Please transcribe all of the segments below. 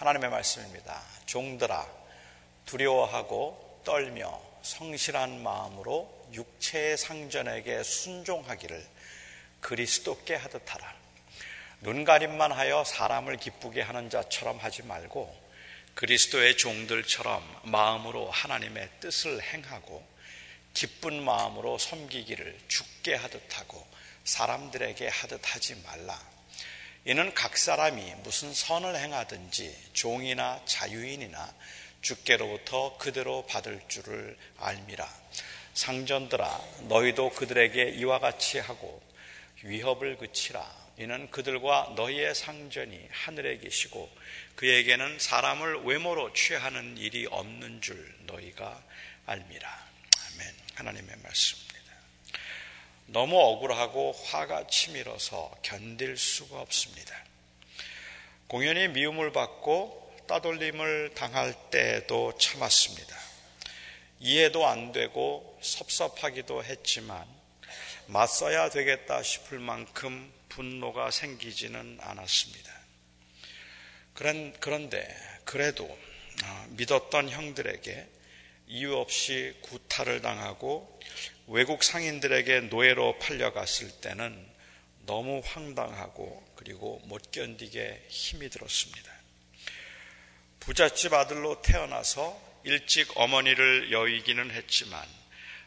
하나님의 말씀입니다. 종들아, 두려워하고 떨며 성실한 마음으로 육체의 상전에게 순종하기를 그리스도께 하듯 하라. 눈가림만 하여 사람을 기쁘게 하는 자처럼 하지 말고 그리스도의 종들처럼 마음으로 하나님의 뜻을 행하고 기쁜 마음으로 섬기기를 죽게 하듯 하고 사람들에게 하듯 하지 말라. 이는 각 사람이 무슨 선을 행하든지 종이나 자유인이나 주께로부터 그대로 받을 줄을 알미라. 상전들아 너희도 그들에게 이와 같이 하고 위협을 그치라. 이는 그들과 너희의 상전이 하늘에 계시고 그에게는 사람을 외모로 취하는 일이 없는 줄 너희가 알미라. 아멘. 하나님의 말씀입니다. 너무 억울하고 화가 치밀어서 견딜 수가 없습니다. 공연히 미움을 받고 따돌림을 당할 때도 참았습니다. 이해도 안 되고 섭섭하기도 했지만 맞서야 되겠다 싶을 만큼 분노가 생기지는 않았습니다. 그런데 그래도 어, 믿었던 형들에게 이유 없이 구타를 당하고 외국 상인들에게 노예로 팔려갔을 때는 너무 황당하고 그리고 못 견디게 힘이 들었습니다. 부잣집 아들로 태어나서 일찍 어머니를 여의기는 했지만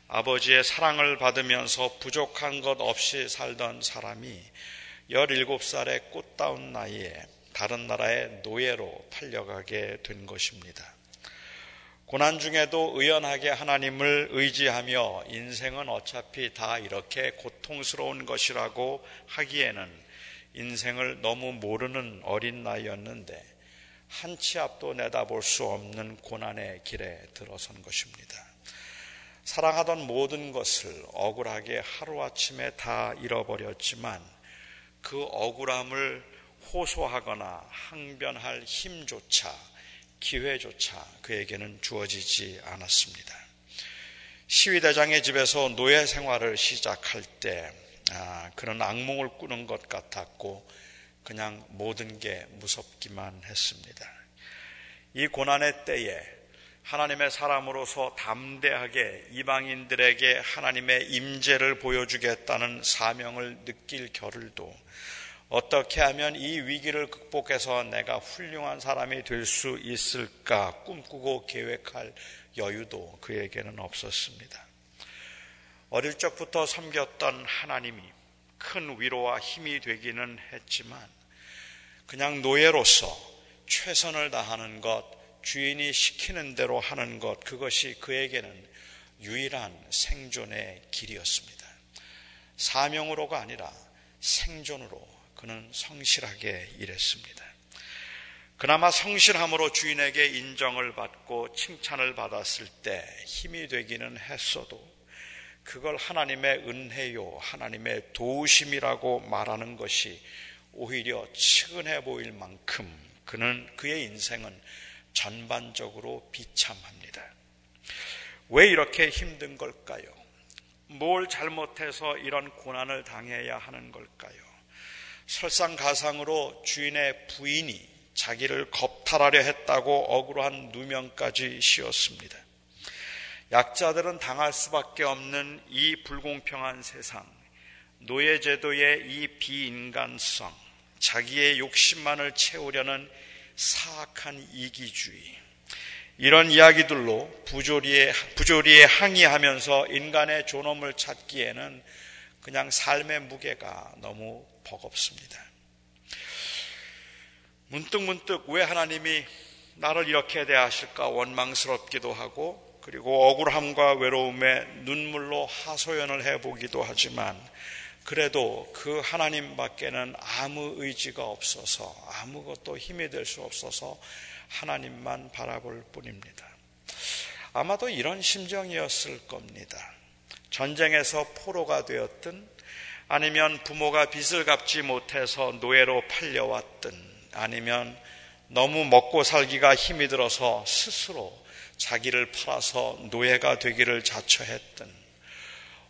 아버지의 사랑을 받으면서 부족한 것 없이 살던 사람이 17살의 꽃다운 나이에 다른 나라의 노예로 팔려가게 된 것입니다. 고난 중에도 의연하게 하나님을 의지하며 인생은 어차피 다 이렇게 고통스러운 것이라고 하기에는 인생을 너무 모르는 어린 나이였는데 한 치 앞도 내다볼 수 없는 고난의 길에 들어선 것입니다. 사랑하던 모든 것을 억울하게 하루아침에 다 잃어버렸지만 그 억울함을 호소하거나 항변할 힘조차 기회조차 그에게는 주어지지 않았습니다. 시위대장의 집에서 노예 생활을 시작할 때 아, 그런 악몽을 꾸는 것 같았고 그냥 모든 게 무섭기만 했습니다. 이 고난의 때에 하나님의 사람으로서 담대하게 이방인들에게 하나님의 임재를 보여주겠다는 사명을 느낄 겨를도 어떻게 하면 이 위기를 극복해서 내가 훌륭한 사람이 될 수 있을까 꿈꾸고 계획할 여유도 그에게는 없었습니다. 어릴 적부터 섬겼던 하나님이 큰 위로와 힘이 되기는 했지만 그냥 노예로서 최선을 다하는 것, 주인이 시키는 대로 하는 것, 그것이 그에게는 유일한 생존의 길이었습니다. 사명으로가 아니라 생존으로 그는 성실하게 일했습니다. 그나마 성실함으로 주인에게 인정을 받고 칭찬을 받았을 때 힘이 되기는 했어도 그걸 하나님의 은혜요, 하나님의 도우심이라고 말하는 것이 오히려 측은해 보일 만큼 그는 그의 인생은 전반적으로 비참합니다. 왜 이렇게 힘든 걸까요? 뭘 잘못해서 이런 고난을 당해야 하는 걸까요? 설상가상으로 주인의 부인이 자기를 겁탈하려 했다고 억울한 누명까지 씌웠습니다. 약자들은 당할 수밖에 없는 이 불공평한 세상, 노예제도의 이 비인간성, 자기의 욕심만을 채우려는 사악한 이기주의, 이런 이야기들로 부조리에, 부조리에 항의하면서 인간의 존엄을 찾기에는 그냥 삶의 무게가 너무 버겁습니다. 문득 문득 왜 하나님이 나를 이렇게 대하실까 원망스럽기도 하고 그리고 억울함과 외로움에 눈물로 하소연을 해보기도 하지만 그래도 그 하나님 밖에는 아무 의지가 없어서 아무것도 힘이 될 수 없어서 하나님만 바라볼 뿐입니다. 아마도 이런 심정이었을 겁니다. 전쟁에서 포로가 되었든 아니면 부모가 빚을 갚지 못해서 노예로 팔려왔든 아니면 너무 먹고 살기가 힘이 들어서 스스로 자기를 팔아서 노예가 되기를 자처했든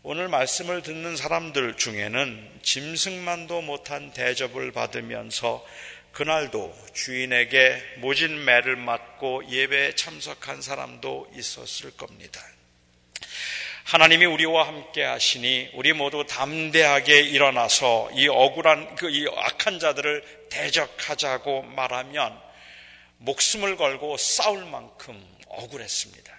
오늘 말씀을 듣는 사람들 중에는 짐승만도 못한 대접을 받으면서 그날도 주인에게 모진 매를 맞고 예배에 참석한 사람도 있었을 겁니다. 하나님이 우리와 함께 하시니 우리 모두 담대하게 일어나서 이 억울한 그 이 악한 자들을 대적하자고 말하면 목숨을 걸고 싸울 만큼 억울했습니다.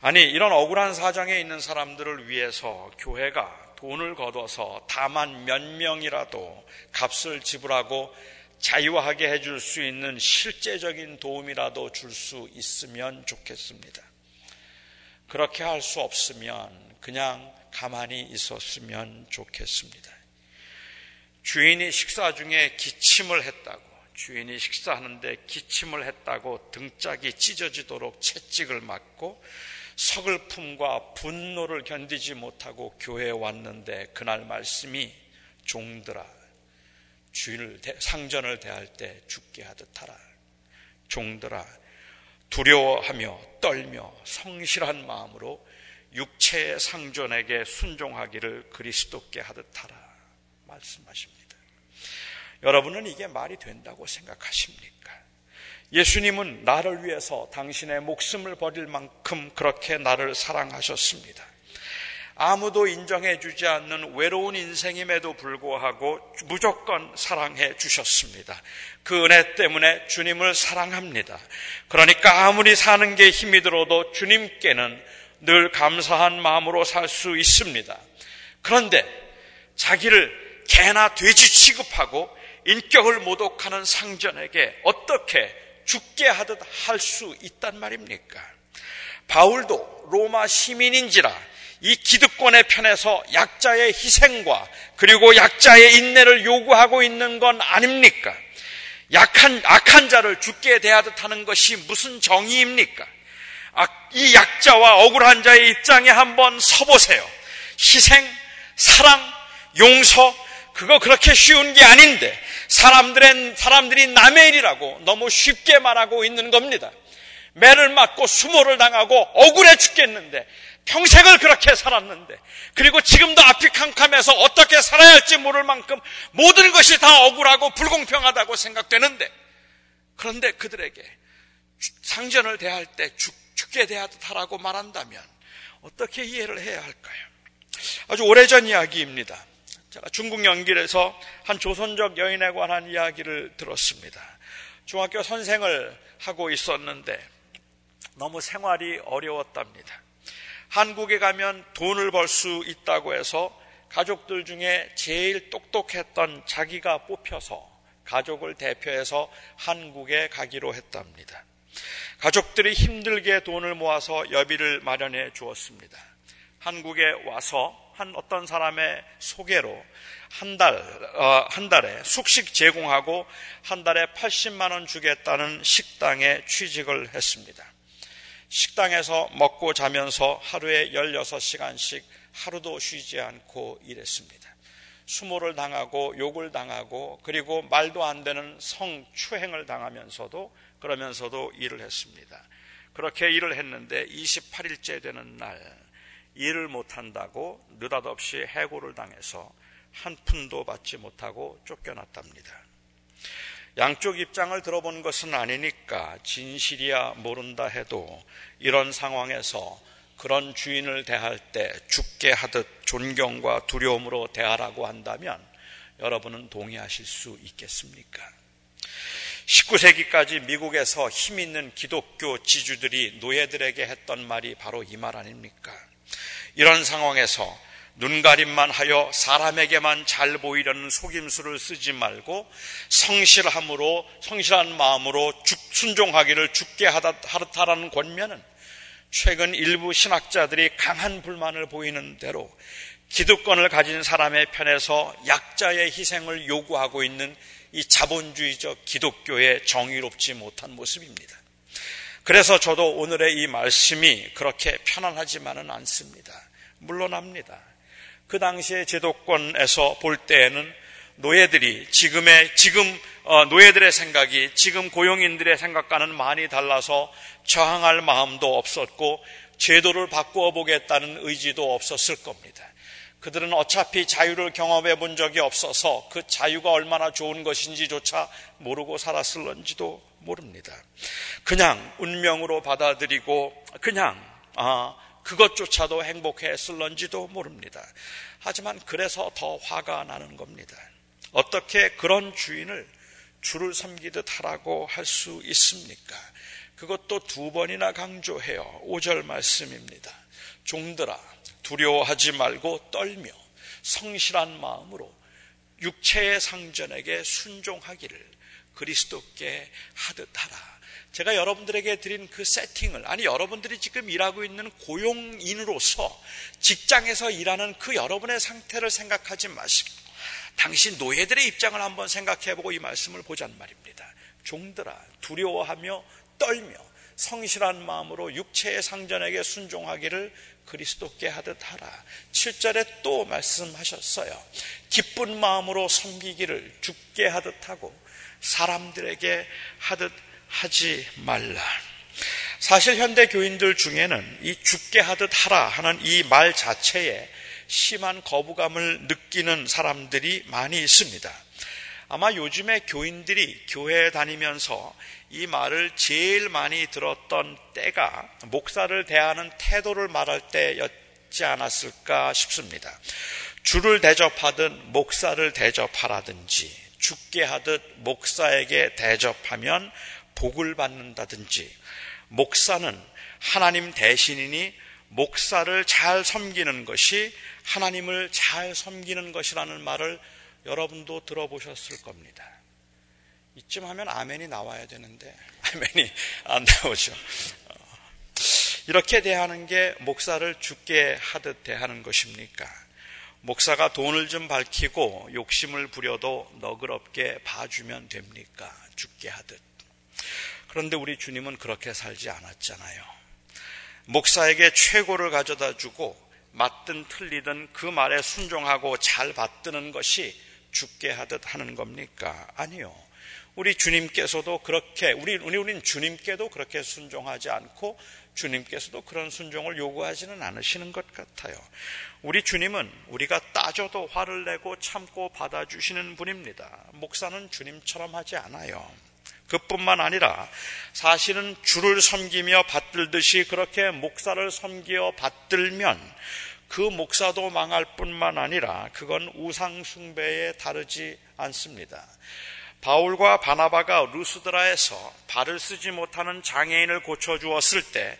아니 이런 억울한 사정에 있는 사람들을 위해서 교회가 돈을 걷어서 다만 몇 명이라도 값을 지불하고 자유하게 해줄 수 있는 실제적인 도움이라도 줄 수 있으면 좋겠습니다. 그렇게 할 수 없으면 그냥 가만히 있었으면 좋겠습니다. 주인이 식사 중에 기침을 했다고, 주인이 식사하는데 기침을 했다고 등짝이 찢어지도록 채찍을 맞고 서글픔과 분노를 견디지 못하고 교회에 왔는데 그날 말씀이 종들아 주인을 상전을 대할 때 죽게 하듯 하라 종들아 두려워하며 떨며 성실한 마음으로 육체의 상전에게 순종하기를 그리스도께 하듯 하라 말씀하십니다. 여러분은 이게 말이 된다고 생각하십니까? 예수님은 나를 위해서 당신의 목숨을 버릴 만큼 그렇게 나를 사랑하셨습니다. 아무도 인정해 주지 않는 외로운 인생임에도 불구하고 무조건 사랑해 주셨습니다. 그 은혜 때문에 주님을 사랑합니다. 그러니까 아무리 사는 게 힘이 들어도 주님께는 늘 감사한 마음으로 살 수 있습니다. 그런데 자기를 개나 돼지 취급하고 인격을 모독하는 상전에게 어떻게 죽게 하듯 할 수 있단 말입니까? 바울도 로마 시민인지라 이 기득권의 편에서 약자의 희생과 그리고 약자의 인내를 요구하고 있는 건 아닙니까? 약한, 악한 자를 죽게 대하듯 하는 것이 무슨 정의입니까? 이 약자와 억울한 자의 입장에 한번 서보세요. 희생, 사랑, 용서, 그거 그렇게 쉬운 게 아닌데, 사람들은, 사람들이 남의 일이라고 너무 쉽게 말하고 있는 겁니다. 매를 맞고 수모를 당하고 억울해 죽겠는데, 평생을 그렇게 살았는데, 그리고 지금도 앞이 캄캄해서 어떻게 살아야 할지 모를 만큼 모든 것이 다 억울하고 불공평하다고 생각되는데, 그런데 그들에게 상전을 대할 때 죽, 죽게 대하듯 하라고 말한다면 어떻게 이해를 해야 할까요? 아주 오래전 이야기입니다. 제가 중국 연길에서 한 조선적 여인에 관한 이야기를 들었습니다. 중학교 선생을 하고 있었는데 너무 생활이 어려웠답니다. 한국에 가면 돈을 벌 수 있다고 해서 가족들 중에 제일 똑똑했던 자기가 뽑혀서 가족을 대표해서 한국에 가기로 했답니다. 가족들이 힘들게 돈을 모아서 여비를 마련해 주었습니다. 한국에 와서 한 어떤 사람의 소개로 한 달, 어, 한 달에 숙식 제공하고 한 달에 80만 원 주겠다는 식당에 취직을 했습니다. 식당에서 먹고 자면서 하루에 16시간씩 하루도 쉬지 않고 일했습니다. 수모를 당하고 욕을 당하고 그리고 말도 안 되는 성추행을 당하면서도 그러면서도 일을 했습니다. 그렇게 일을 했는데 28일째 되는 날 일을 못한다고 느닷없이 해고를 당해서 한 푼도 받지 못하고 쫓겨났답니다. 양쪽 입장을 들어본 것은 아니니까 진실이야 모른다 해도 이런 상황에서 그런 주인을 대할 때 죽게 하듯 존경과 두려움으로 대하라고 한다면 여러분은 동의하실 수 있겠습니까? 19세기까지 미국에서 힘 있는 기독교 지주들이 노예들에게 했던 말이 바로 이 말 아닙니까? 이런 상황에서 눈가림만 하여 사람에게만 잘 보이려는 속임수를 쓰지 말고 성실함으로 성실한 마음으로 순종하기를 죽게 하다라는 권면은 최근 일부 신학자들이 강한 불만을 보이는 대로 기득권을 가진 사람의 편에서 약자의 희생을 요구하고 있는 이 자본주의적 기독교의 정의롭지 못한 모습입니다. 그래서 저도 오늘의 이 말씀이 그렇게 편안하지만은 않습니다. 물론합니다. 그 당시의 제도권에서 볼 때에는 노예들이 지금의 지금 어, 노예들의 생각이 지금 고용인들의 생각과는 많이 달라서 저항할 마음도 없었고 제도를 바꾸어 보겠다는 의지도 없었을 겁니다. 그들은 어차피 자유를 경험해 본 적이 없어서 그 자유가 얼마나 좋은 것인지조차 모르고 살았을런지도 모릅니다. 그냥 운명으로 받아들이고 그냥 아, 그것조차도 행복했을런지도 모릅니다. 하지만 그래서 더 화가 나는 겁니다. 어떻게 그런 주인을 주를 섬기듯 하라고 할 수 있습니까? 그것도 두 번이나 강조해요. 5절 말씀입니다. 종들아, 두려워하지 말고 떨며 성실한 마음으로 육체의 상전에게 순종하기를 그리스도께 하듯 하라. 제가 여러분들에게 드린 그 세팅을, 아니, 여러분들이 지금 일하고 있는 고용인으로서 직장에서 일하는 그 여러분의 상태를 생각하지 마시고, 당신 노예들의 입장을 한번 생각해보고 이 말씀을 보자는 말입니다. 종들아, 두려워하며 떨며 성실한 마음으로 육체의 상전에게 순종하기를 그리스도께 하듯 하라. 7절에 또 말씀하셨어요. 기쁜 마음으로 섬기기를 죽게 하듯 하고 사람들에게 하듯 하지 말라. 사실 현대 교인들 중에는 이 죽게 하듯 하라 하는 이 말 자체에 심한 거부감을 느끼는 사람들이 많이 있습니다. 아마 요즘에 교인들이 교회에 다니면서 이 말을 제일 많이 들었던 때가 목사를 대하는 태도를 말할 때였지 않았을까 싶습니다. 주를 대접하든 목사를 대접하라든지 죽게 하듯 목사에게 대접하면 복을 받는다든지 목사는 하나님 대신이니 목사를 잘 섬기는 것이 하나님을 잘 섬기는 것이라는 말을 여러분도 들어보셨을 겁니다. 이쯤 하면 아멘이 나와야 되는데 아멘이 안 나오죠. 이렇게 대하는 게 목사를 죽게 하듯 대하는 것입니까? 목사가 돈을 좀 밝히고 욕심을 부려도 너그럽게 봐주면 됩니까? 죽게 하듯. 그런데 우리 주님은 그렇게 살지 않았잖아요. 목사에게 최고를 가져다 주고 맞든 틀리든 그 말에 순종하고 잘 받드는 것이 죽게 하듯 하는 겁니까? 아니요. 우리 주님께서도 그렇게 우리 우리 우리는 주님께도 그렇게 순종하지 않고 주님께서도 그런 순종을 요구하지는 않으시는 것 같아요. 우리 주님은 우리가 따져도 화를 내고 참고 받아주시는 분입니다. 목사는 주님처럼 하지 않아요. 그뿐만 아니라 사실은 주를 섬기며 받들듯이 그렇게 목사를 섬기어 받들면 그 목사도 망할 뿐만 아니라 그건 우상숭배에 다르지 않습니다. 바울과 바나바가 루스드라에서 발을 쓰지 못하는 장애인을 고쳐주었을 때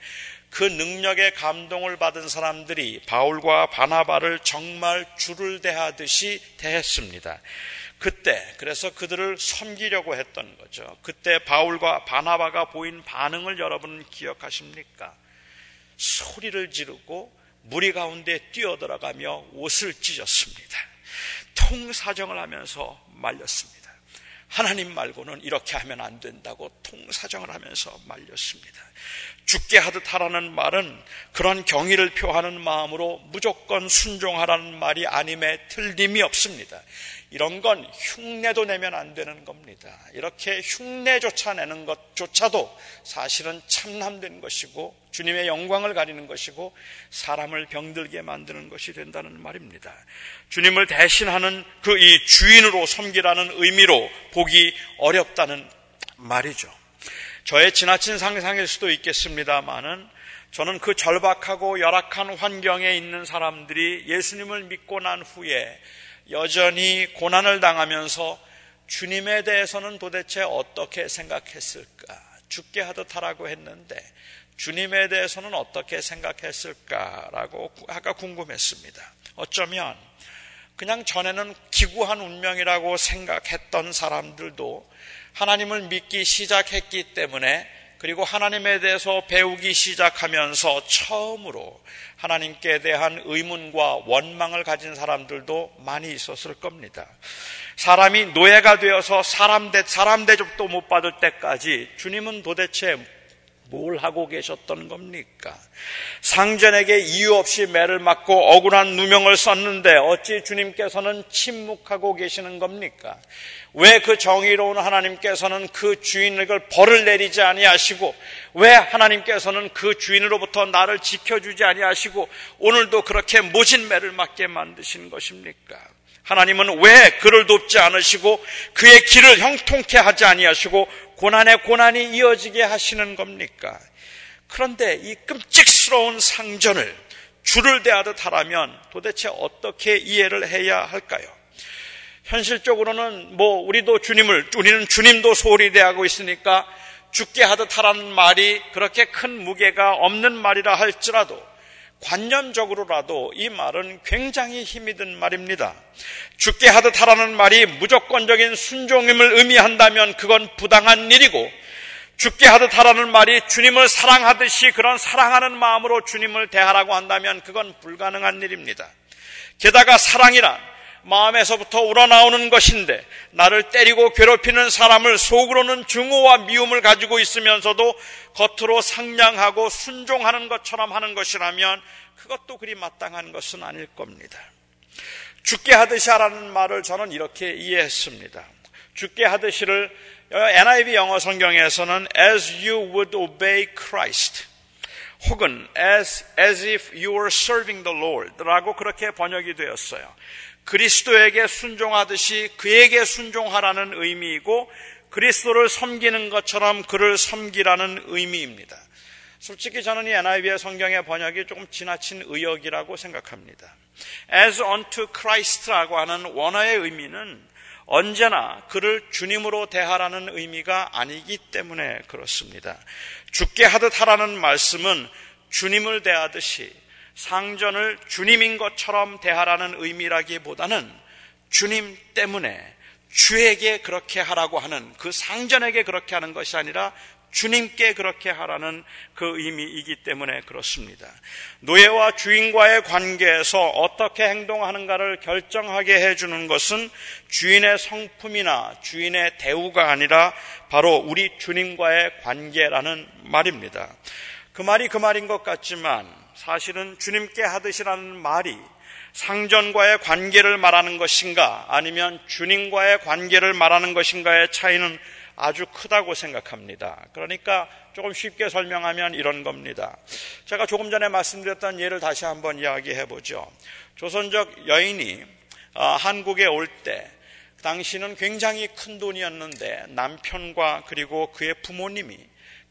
그 능력에 감동을 받은 사람들이 바울과 바나바를 정말 주를 대하듯이 대했습니다. 그때 그래서 그들을 섬기려고 했던 거죠. 그때 바울과 바나바가 보인 반응을 여러분 기억하십니까? 소리를 지르고 무리 가운데 뛰어들어가며 옷을 찢었습니다. 통사정을 하면서 말렸습니다. 하나님 말고는 이렇게 하면 안 된다고 통사정을 하면서 말렸습니다. 죽게 하듯 하라는 말은 그런 경의를 표하는 마음으로 무조건 순종하라는 말이 아님에 틀림이 없습니다. 이런 건 흉내도 내면 안 되는 겁니다. 이렇게 흉내조차 내는 것조차도 사실은 참남된 것이고 주님의 영광을 가리는 것이고 사람을 병들게 만드는 것이 된다는 말입니다. 주님을 대신하는 그 이 주인으로 섬기라는 의미로 보기 어렵다는 말이죠. 저의 지나친 상상일 수도 있겠습니다만은 저는 그 절박하고 열악한 환경에 있는 사람들이 예수님을 믿고 난 후에 여전히 고난을 당하면서 주님에 대해서는 도대체 어떻게 생각했을까? 죽게 하듯 하라고 했는데 주님에 대해서는 어떻게 생각했을까라고 아까 궁금했습니다. 어쩌면 그냥 전에는 기구한 운명이라고 생각했던 사람들도 하나님을 믿기 시작했기 때문에 그리고 하나님에 대해서 배우기 시작하면서 처음으로 하나님께 대한 의문과 원망을 가진 사람들도 많이 있었을 겁니다. 사람이 노예가 되어서 사람 대, 사람 대접도 못 받을 때까지 주님은 도대체 뭘 하고 계셨던 겁니까? 상전에게 이유 없이 매를 맞고 억울한 누명을 썼는데 어찌 주님께서는 침묵하고 계시는 겁니까? 왜 그 정의로운 하나님께서는 그 주인을 벌을 내리지 아니하시고 왜 하나님께서는 그 주인으로부터 나를 지켜주지 아니하시고 오늘도 그렇게 모진 매를 맞게 만드신 것입니까? 하나님은 왜 그를 돕지 않으시고 그의 길을 형통케 하지 아니하시고 고난의 고난이 이어지게 하시는 겁니까? 그런데 이 끔찍스러운 상전을 줄을 대하듯 하라면 도대체 어떻게 이해를 해야 할까요? 현실적으로는 뭐 우리도 주님을 우리는 주님도 소홀히 대하고 있으니까 죽게 하듯 하라는 말이 그렇게 큰 무게가 없는 말이라 할지라도 관념적으로라도 이 말은 굉장히 힘이 든 말입니다. 죽게 하듯 하라는 말이 무조건적인 순종임을 의미한다면 그건 부당한 일이고 죽게 하듯 하라는 말이 주님을 사랑하듯이 그런 사랑하는 마음으로 주님을 대하라고 한다면 그건 불가능한 일입니다. 게다가 사랑이란 마음에서부터 우러나오는 것인데 나를 때리고 괴롭히는 사람을 속으로는 증오와 미움을 가지고 있으면서도 겉으로 상냥하고 순종하는 것처럼 하는 것이라면 그것도 그리 마땅한 것은 아닐 겁니다. 죽게 하듯이 하라는 말을 저는 이렇게 이해했습니다. 죽게 하듯이를 NIV 영어 성경에서는 as you would obey Christ 혹은 as, as if you were serving the Lord 라고 그렇게 번역이 되었어요. 그리스도에게 순종하듯이 그에게 순종하라는 의미이고 그리스도를 섬기는 것처럼 그를 섬기라는 의미입니다. 솔직히 저는 이 NIV의 성경의 번역이 조금 지나친 의역이라고 생각합니다. As unto Christ라고 하는 원어의 의미는 언제나 그를 주님으로 대하라는 의미가 아니기 때문에 그렇습니다. 죽게 하듯 하라는 말씀은 주님을 대하듯이 상전을 주님인 것처럼 대하라는 의미라기보다는 주님 때문에 주에게 그렇게 하라고 하는 그 상전에게 그렇게 하는 것이 아니라 주님께 그렇게 하라는 그 의미이기 때문에 그렇습니다. 노예와 주인과의 관계에서 어떻게 행동하는가를 결정하게 해주는 것은 주인의 성품이나 주인의 대우가 아니라 바로 우리 주님과의 관계라는 말입니다. 그 말이 그 말인 것 같지만 사실은 주님께 하듯이라는 말이 상전과의 관계를 말하는 것인가 아니면 주님과의 관계를 말하는 것인가의 차이는 아주 크다고 생각합니다. 그러니까 조금 쉽게 설명하면 이런 겁니다. 제가 조금 전에 말씀드렸던 예를 다시 한번 이야기해 보죠. 조선적 여인이 어, 한국에 올 때, 당시는 굉장히 큰 돈이었는데 남편과 그리고 그의 부모님이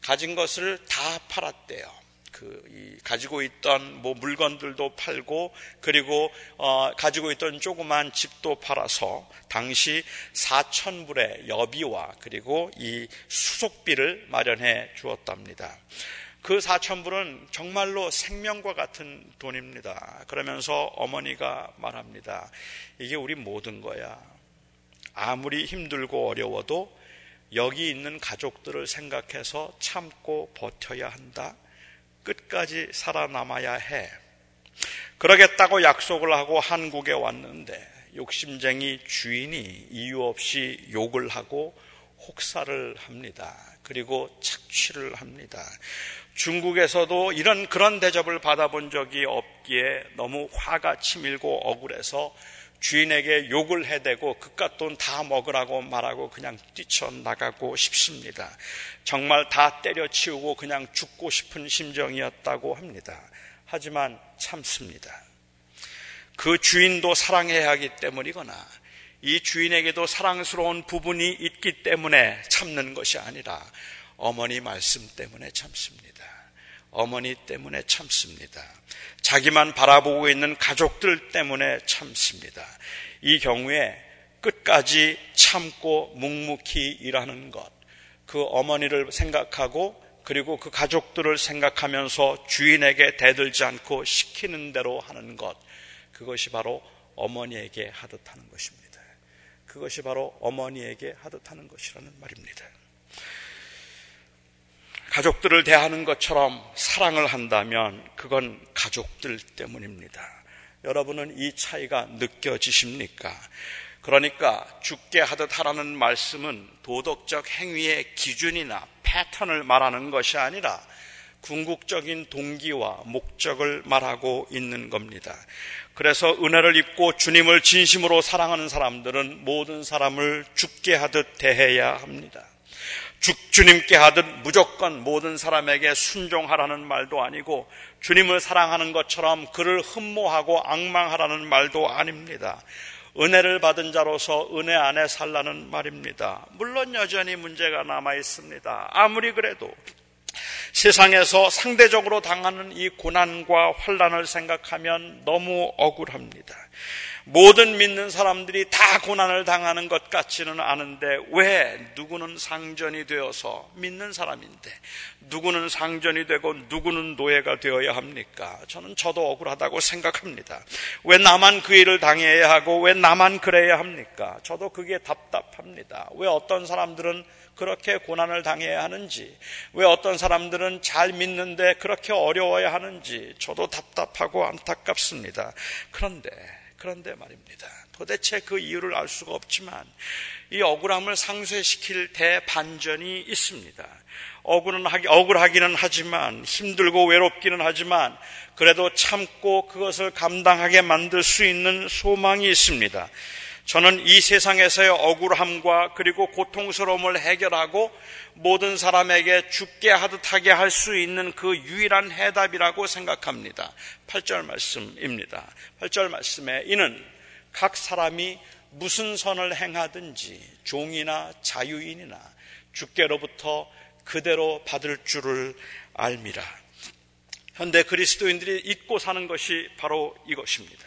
가진 것을 다 팔았대요. 그 가지고 있던 뭐 물건들도 팔고 그리고 어, 가지고 있던 조그만 집도 팔아서 당시 4천 불의 여비와 그리고 이 수속비를 마련해 주었답니다. 그 4천 불은 정말로 생명과 같은 돈입니다. 그러면서 어머니가 말합니다. 이게 우리 모든 거야. 아무리 힘들고 어려워도 여기 있는 가족들을 생각해서 참고 버텨야 한다. 끝까지 살아남아야 해. 그러겠다고 약속을 하고 한국에 왔는데 욕심쟁이 주인이 이유 없이 욕을 하고 혹사를 합니다. 그리고 착취를 합니다. 중국에서도 이런 그런 대접을 받아본 적이 없기에 너무 화가 치밀고 억울해서 주인에게 욕을 해대고 그깟 돈 다 먹으라고 말하고 그냥 뛰쳐나가고 싶습니다. 정말 다 때려치우고 그냥 죽고 싶은 심정이었다고 합니다. 하지만 참습니다. 그 주인도 사랑해야 하기 때문이거나 이 주인에게도 사랑스러운 부분이 있기 때문에 참는 것이 아니라 어머니 말씀 때문에 참습니다. 어머니 때문에 참습니다. 자기만 바라보고 있는 가족들 때문에 참습니다. 이 경우에 끝까지 참고 묵묵히 일하는 것, 그 어머니를 생각하고 그리고 그 가족들을 생각하면서 주인에게 대들지 않고 시키는 대로 하는 것, 그것이 바로 어머니에게 하듯 하는 것입니다. 그것이 바로 어머니에게 하듯 하는 것이라는 말입니다. 가족들을 대하는 것처럼 사랑을 한다면 그건 가족들 때문입니다. 여러분은 이 차이가 느껴지십니까? 그러니까 죽게 하듯 하라는 말씀은 도덕적 행위의 기준이나 패턴을 말하는 것이 아니라 궁극적인 동기와 목적을 말하고 있는 겁니다. 그래서 은혜를 입고 주님을 진심으로 사랑하는 사람들은 모든 사람을 죽게 하듯 대해야 합니다. 죽, 주님께 하듯 무조건 모든 사람에게 순종하라는 말도 아니고 주님을 사랑하는 것처럼 그를 흠모하고 악망하라는 말도 아닙니다. 은혜를 받은 자로서 은혜 안에 살라는 말입니다. 물론 여전히 문제가 남아 있습니다. 아무리 그래도 세상에서 상대적으로 당하는 이 고난과 환란을 생각하면 너무 억울합니다. 모든 믿는 사람들이 다 고난을 당하는 것 같지는 않은데 왜 누구는 상전이 되어서 믿는 사람인데 누구는 상전이 되고 누구는 노예가 되어야 합니까? 저는 저도 억울하다고 생각합니다. 왜 나만 그 일을 당해야 하고 왜 나만 그래야 합니까? 저도 그게 답답합니다. 왜 어떤 사람들은 그렇게 고난을 당해야 하는지, 왜 어떤 사람들은 잘 믿는데 그렇게 어려워야 하는지 저도 답답하고 안타깝습니다. 그런데 그런데 말입니다. 도대체 그 이유를 알 수가 없지만 이 억울함을 상쇄시킬 대반전이 있습니다. 억울하기, 억울하기는 하지만 힘들고 외롭기는 하지만 그래도 참고 그것을 감당하게 만들 수 있는 소망이 있습니다. 저는 이 세상에서의 억울함과 그리고 고통스러움을 해결하고 모든 사람에게 죽게 하듯하게 할 수 있는 그 유일한 해답이라고 생각합니다. 8절 말씀입니다. 8절 말씀에 이는 각 사람이 무슨 선을 행하든지 종이나 자유인이나 주께로부터 그대로 받을 줄을 알미라. 현대 그리스도인들이 잊고 사는 것이 바로 이것입니다.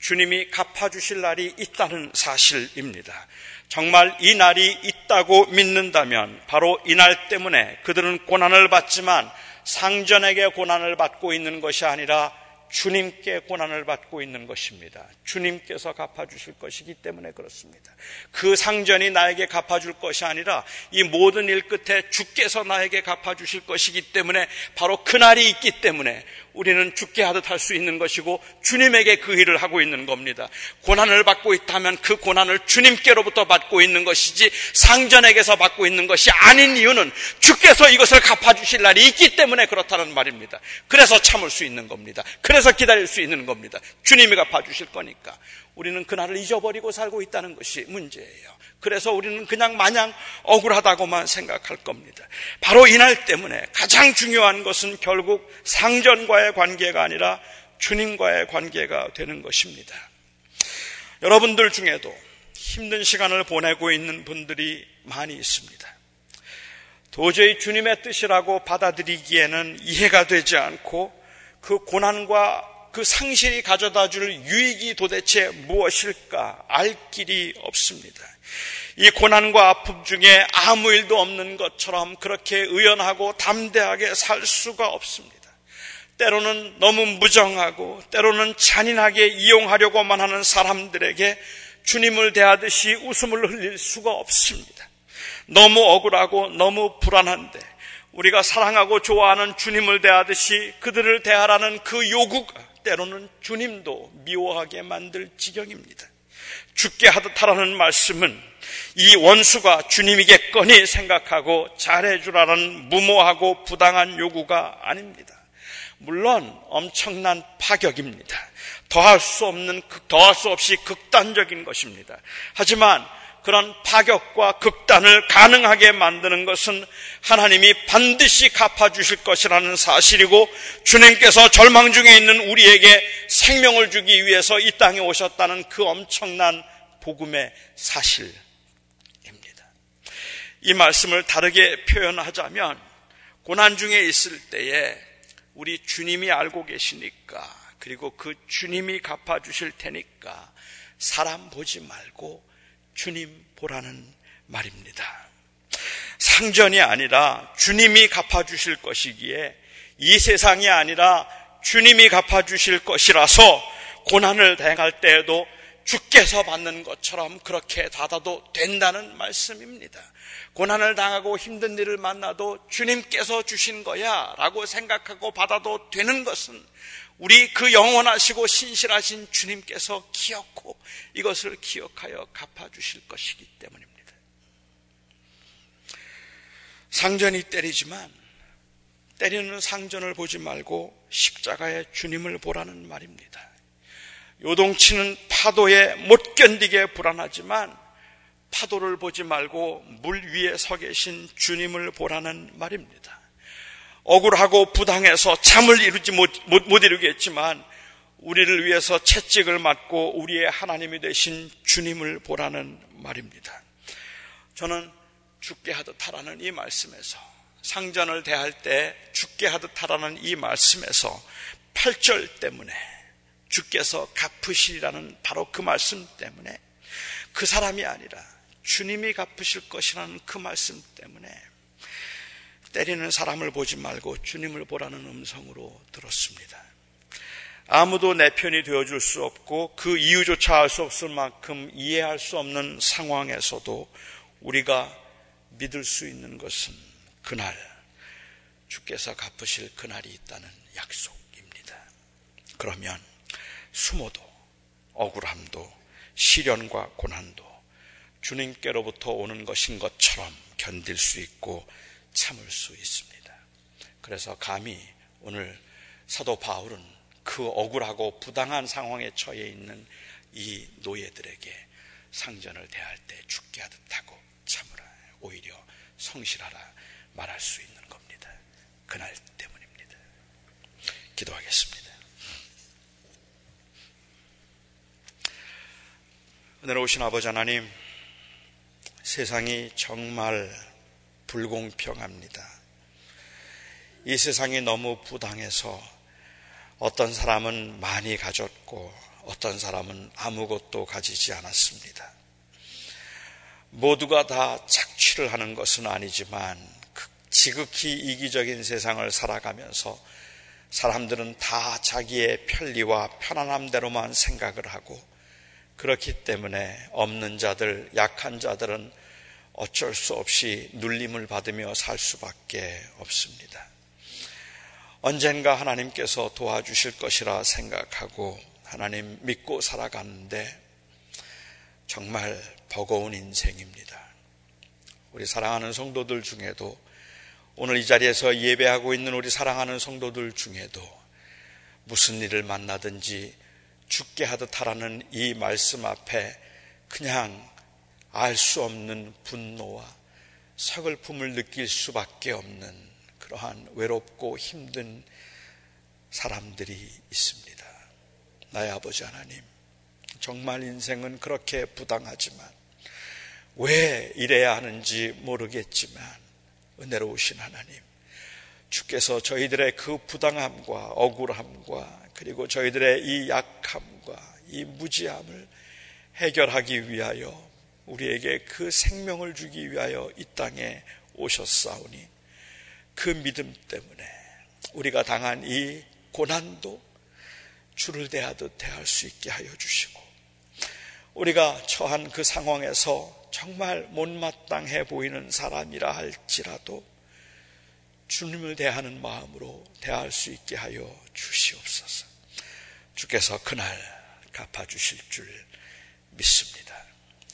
주님이 갚아주실 날이 있다는 사실입니다. 정말 이 날이 있다고 믿는다면 바로 이 날 때문에 그들은 고난을 받지만 상전에게 고난을 받고 있는 것이 아니라 주님께 고난을 받고 있는 것입니다. 주님께서 갚아주실 것이기 때문에 그렇습니다. 그 상전이 나에게 갚아줄 것이 아니라 이 모든 일 끝에 주께서 나에게 갚아주실 것이기 때문에 바로 그날이 있기 때문에 우리는 죽게 하듯 할 수 있는 것이고 주님에게 그 일을 하고 있는 겁니다. 고난을 받고 있다면 그 고난을 주님께로부터 받고 있는 것이지 상전에게서 받고 있는 것이 아닌 이유는 주께서 이것을 갚아주실 날이 있기 때문에 그렇다는 말입니다. 그래서 참을 수 있는 겁니다. 그래서 기다릴 수 있는 겁니다. 주님이 갚아주실 거니까. 우리는 그날을 잊어버리고 살고 있다는 것이 문제예요. 그래서 우리는 그냥 마냥 억울하다고만 생각할 겁니다. 바로 이날 때문에 가장 중요한 것은 결국 상전과의 관계가 아니라 주님과의 관계가 되는 것입니다. 여러분들 중에도 힘든 시간을 보내고 있는 분들이 많이 있습니다. 도저히 주님의 뜻이라고 받아들이기에는 이해가 되지 않고 그 고난과 그 상실이 가져다 줄 유익이 도대체 무엇일까 알 길이 없습니다. 이 고난과 아픔 중에 아무 일도 없는 것처럼 그렇게 의연하고 담대하게 살 수가 없습니다. 때로는 너무 무정하고 때로는 잔인하게 이용하려고만 하는 사람들에게 주님을 대하듯이 웃음을 흘릴 수가 없습니다. 너무 억울하고 너무 불안한데 우리가 사랑하고 좋아하는 주님을 대하듯이 그들을 대하라는 그 요구가 때로는 주님도 미워하게 만들 지경입니다. 죽게 하듯 하라는 말씀은 이 원수가 주님이겠거니 생각하고 잘해주라는 무모하고 부당한 요구가 아닙니다. 물론 엄청난 파격입니다. 더할 수 없는, 더할 수 없이 극단적인 것입니다. 하지만 그런 파격과 극단을 가능하게 만드는 것은 하나님이 반드시 갚아주실 것이라는 사실이고 주님께서 절망 중에 있는 우리에게 생명을 주기 위해서 이 땅에 오셨다는 그 엄청난 복음의 사실입니다. 이 말씀을 다르게 표현하자면 고난 중에 있을 때에 우리 주님이 알고 계시니까 그리고 그 주님이 갚아주실 테니까 사람 보지 말고 주님 보라는 말입니다. 상전이 아니라 주님이 갚아주실 것이기에 이 세상이 아니라 주님이 갚아주실 것이라서 고난을 당할 때에도 주께서 받는 것처럼 그렇게 받아도 된다는 말씀입니다. 고난을 당하고 힘든 일을 만나도 주님께서 주신 거야 라고 생각하고 받아도 되는 것은 우리 그 영원하시고 신실하신 주님께서 기억고 이것을 기억하여 갚아주실 것이기 때문입니다. 상전이 때리지만 때리는 상전을 보지 말고 십자가의 주님을 보라는 말입니다. 요동치는 파도에 못 견디게 불안하지만 파도를 보지 말고 물 위에 서 계신 주님을 보라는 말입니다. 억울하고 부당해서 잠을 이루지 못, 못, 못 이루겠지만 우리를 위해서 채찍을 맞고 우리의 하나님이 되신 주님을 보라는 말입니다. 저는 죽게 하듯 하라는 이 말씀에서 상전을 대할 때 죽게 하듯 하라는 이 말씀에서 8절 때문에 주께서 갚으시리라는 바로 그 말씀 때문에 그 사람이 아니라 주님이 갚으실 것이라는 그 말씀 때문에 때리는 사람을 보지 말고 주님을 보라는 음성으로 들었습니다. 아무도 내 편이 되어줄 수 없고 그 이유조차 알 수 없을 만큼 이해할 수 없는 상황에서도 우리가 믿을 수 있는 것은 그날 주께서 갚으실 그날이 있다는 약속입니다. 그러면 수모도 억울함도 시련과 고난도 주님께로부터 오는 것인 것처럼 견딜 수 있고 참을 수 있습니다. 그래서 감히 오늘 사도 바울은 그 억울하고 부당한 상황에 처해 있는 이 노예들에게 상전을 대할 때 죽게 하듯 하고 참으라. 오히려 성실하라 말할 수 있는 겁니다. 그날 때문입니다. 기도하겠습니다. 은혜 오신 아버지 하나님, 세상이 정말 불공평합니다. 이 세상이 너무 부당해서 어떤 사람은 많이 가졌고 어떤 사람은 아무것도 가지지 않았습니다. 모두가 다 착취를 하는 것은 아니지만 그 지극히 이기적인 세상을 살아가면서 사람들은 다 자기의 편리와 편안함대로만 생각을 하고 그렇기 때문에 없는 자들, 약한 자들은 어쩔 수 없이 눌림을 받으며 살 수밖에 없습니다. 언젠가 하나님께서 도와주실 것이라 생각하고 하나님 믿고 살아가는데 정말 버거운 인생입니다. 우리 사랑하는 성도들 중에도 오늘 이 자리에서 예배하고 있는 우리 사랑하는 성도들 중에도 무슨 일을 만나든지 죽게 하듯 하라는 이 말씀 앞에 그냥 알 수 없는 분노와 서글픔을 느낄 수밖에 없는 그러한 외롭고 힘든 사람들이 있습니다. 나의 아버지 하나님, 정말 인생은 그렇게 부당하지만 왜 이래야 하는지 모르겠지만 은혜로우신 하나님, 주께서 저희들의 그 부당함과 억울함과 그리고 저희들의 이 약함과 이 무지함을 해결하기 위하여 우리에게 그 생명을 주기 위하여 이 땅에 오셨사오니 그 믿음 때문에 우리가 당한 이 고난도 주를 대하듯 대할 수 있게 하여 주시고 우리가 처한 그 상황에서 정말 못마땅해 보이는 사람이라 할지라도 주님을 대하는 마음으로 대할 수 있게 하여 주시옵소서. 주께서 그날 갚아주실 줄 믿습니다.